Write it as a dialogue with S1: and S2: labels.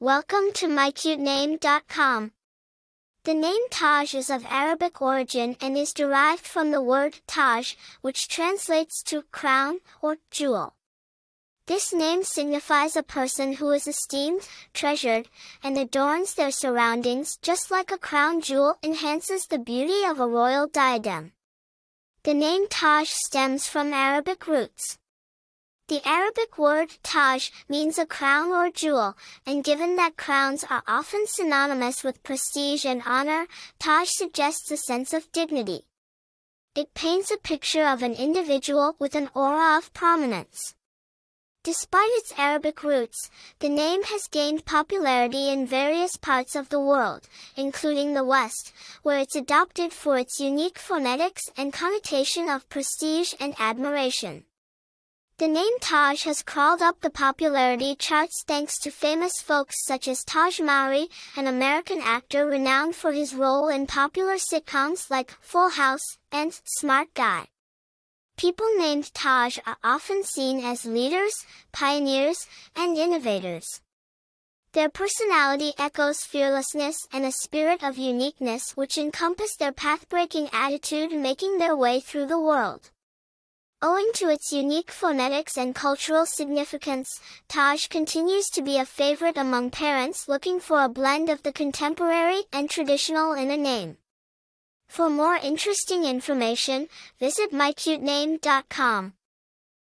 S1: Welcome to mycutename.com. The name Tahj is of Arabic origin and is derived from the word Taj, which translates to crown or jewel. This name signifies a person who is esteemed, treasured, and adorns their surroundings just like a crown jewel enhances the beauty of a royal diadem. The name Tahj stems from Arabic roots. The Arabic word Taj means a crown or jewel, and given that crowns are often synonymous with prestige and honor, Tahj suggests a sense of dignity. It paints a picture of an individual with an aura of prominence. Despite its Arabic roots, the name has gained popularity in various parts of the world, including the West, where it's adopted for its unique phonetics and connotation of prestige and admiration. The name Tahj has crawled up the popularity charts thanks to famous folks such as Tahj Mowry, an American actor renowned for his role in popular sitcoms like Full House and Smart Guy. People named Tahj are often seen as leaders, pioneers, and innovators. Their personality echoes fearlessness and a spirit of uniqueness which encompass their path-breaking attitude making their way through the world. Owing to its unique phonetics and cultural significance, Tahj continues to be a favorite among parents looking for a blend of the contemporary and traditional in a name. For more interesting information, visit mycutename.com.